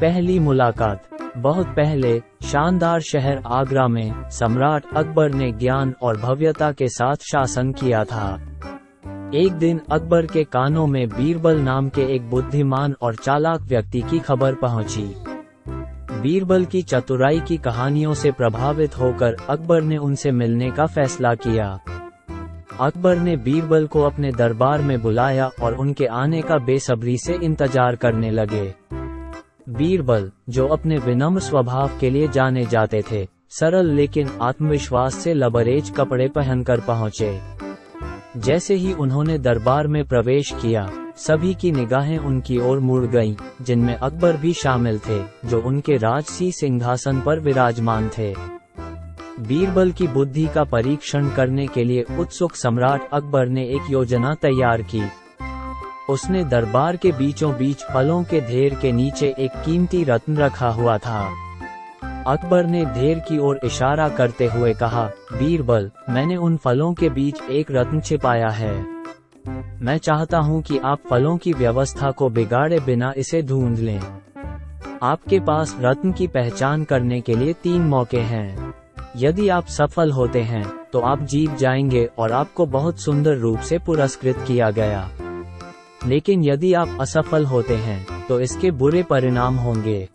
पहली मुलाकात। बहुत पहले, शानदार शहर आगरा में, सम्राट अकबर ने ज्ञान और भव्यता के साथ शासन किया था। एक दिन अकबर के कानों में बीरबल नाम के एक बुद्धिमान और चालाक व्यक्ति की खबर पहुँची। बीरबल की चतुराई की कहानियों से प्रभावित होकर अकबर ने उनसे मिलने का फैसला किया। अकबर ने बीरबल को अपने दरबार में बुलाया और उनके आने का बेसब्री से इंतज़ार करने लगे। बीरबल जो अपने विनम्र स्वभाव के लिए जाने जाते थे सरल लेकिन आत्मविश्वास से लबरेज कपड़े पहनकर पहुँचे। जैसे ही उन्होंने दरबार में प्रवेश किया सभी की निगाहें उनकी ओर मुड़ गईं, जिनमें अकबर भी शामिल थे जो उनके राजसी सिंहासन पर विराजमान थे। बीरबल की बुद्धि का परीक्षण करने के लिए उत्सुक सम्राट अकबर ने एक योजना तैयार की। उसने दरबार के बीचों बीच फलों के ढेर के नीचे एक कीमती रत्न रखा हुआ था। अकबर ने ढेर की ओर इशारा करते हुए कहा, बीरबल, मैंने उन फलों के बीच एक रत्न छिपाया है। मैं चाहता हूँ कि आप फलों की व्यवस्था को बिगाड़े बिना इसे ढूंढ लें। आपके पास रत्न की पहचान करने के लिए तीन मौके हैं। यदि आप सफल होते हैं तो आप जीत जाएँगे और आपको बहुत सुंदर रूप से पुरस्कृत किया गया। लेकिन यदि आप असफल होते हैं तो इसके बुरे परिणाम होंगे।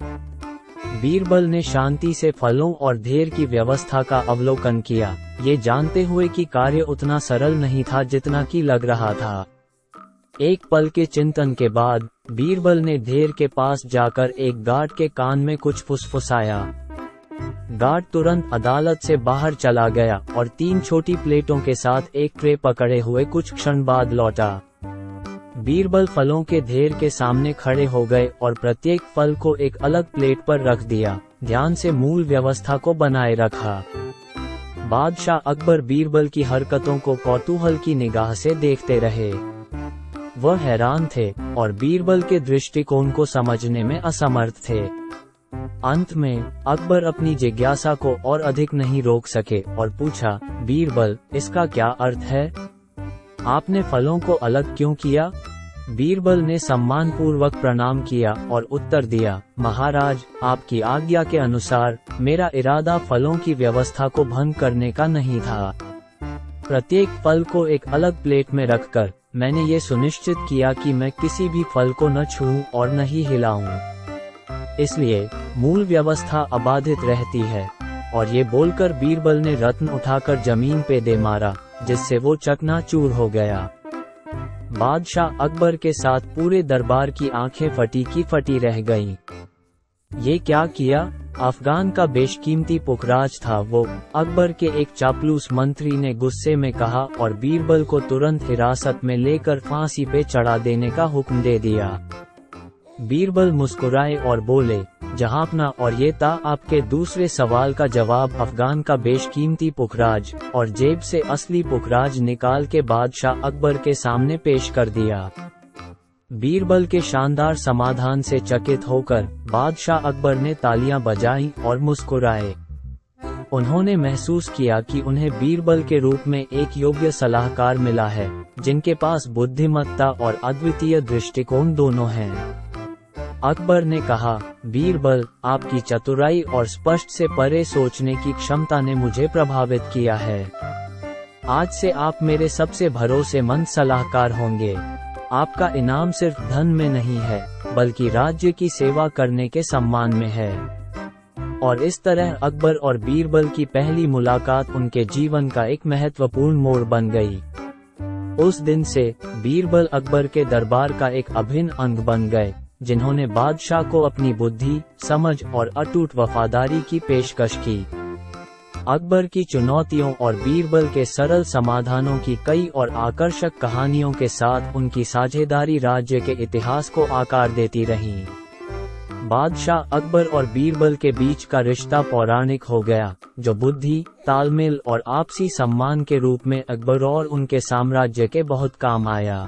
बीरबल ने शांति से फलों और ढेर की व्यवस्था का अवलोकन किया। ये जानते हुए कि कार्य उतना सरल नहीं था जितना कि लग रहा था। एक पल के चिंतन के बाद, बीरबल ने ढेर के पास जाकर एक गार्ड के कान में कुछ फुसफुसाया। गार्ड तुरंत अदालत से बाहर चला गया और तीन छोटी प्लेटों के साथ एक ट्रे पकड़े हुए कुछ क्षण बाद लौटा। बीरबल फलों के ढेर के सामने खड़े हो गए और प्रत्येक फल को एक अलग प्लेट पर रख दिया, ध्यान से मूल व्यवस्था को बनाए रखा। बादशाह अकबर बीरबल की हरकतों को कौतूहल की निगाह से देखते रहे। वह हैरान थे और बीरबल के दृष्टिकोण को समझने में असमर्थ थे। अंत में, अकबर अपनी जिज्ञासा को और अधिक नहीं रोक सके और पूछा, बीरबल, इसका क्या अर्थ है? आपने फलों को अलग क्यों किया? बीरबल ने सम्मान पूर्वक प्रणाम किया और उत्तर दिया, महाराज, आपकी आज्ञा के अनुसार, मेरा इरादा फलों की व्यवस्था को भंग करने का नहीं था। प्रत्येक फल को एक अलग प्लेट में रखकर, मैंने ये सुनिश्चित किया कि मैं किसी भी फल को न छूऊं और न ही हिलाऊं। इसलिए, मूल व्यवस्था अबाधित रहती है। और ये बोलकर बीरबल ने रत्न उठाकर ज़मीन पे दे मारा, जिससे वो चकनाचूर हो गया। बादशाह अकबर के साथ पूरे दरबार की आँखें फटी की फटी रह गईं। ये क्या किया? अफगान का बेशकीमती पुखराज था वो। अकबर के एक चापलूस मंत्री ने गुस्से में कहा और बीरबल को तुरंत हिरासत में लेकर फांसी पे चढ़ा देने का हुक्म दे दिया। बीरबल मुस्कुराए और बोले जहापना और ये था आपके दूसरे सवाल का जवाब अफगान का बेशकीमती पुखराज और जेब से असली पुखराज निकाल के बादशाह अकबर के सामने पेश कर दिया। बीरबल के शानदार समाधान से चकित होकर बादशाह अकबर ने तालियाँ बजाई और मुस्कुराए। उन्होंने महसूस किया कि उन्हें बीरबल के रूप में एक योग्य सलाहकार मिला है, जिनके पास बुद्धिमत्ता और अद्वितीय दृष्टिकोण दोनों हैं। अकबर ने कहा, बीरबल, आपकी चतुराई और स्पष्ट से परे सोचने की क्षमता ने मुझे प्रभावित किया है। आज से आप मेरे सबसे भरोसेमंद सलाहकार होंगे। आपका इनाम सिर्फ़ धन में नहीं है, बल्कि राज्य की सेवा करने के सम्मान में है। और इस तरह अकबर और बीरबल की पहली मुलाकात उनके जीवन का एक महत्वपूर्ण मोड़ बन गई। उस दिन से बीरबल अकबर के दरबार का एक अभिन्न अंग बन गए। जिन्होंने बादशाह को अपनी बुद्धि, समझ और अटूट वफादारी की पेशकश की। अकबर की चुनौतियों और बीरबल के सरल समाधानों की कई और आकर्षक कहानियों के साथ उनकी साझेदारी राज्य के इतिहास को आकार देती रही। बादशाह अकबर और बीरबल के बीच का रिश्ता पौराणिक हो गया, जो बुद्धि, तालमेल और आपसी सम्मान के रूप में अकबर और उनके साम्राज्य के बहुत काम आया।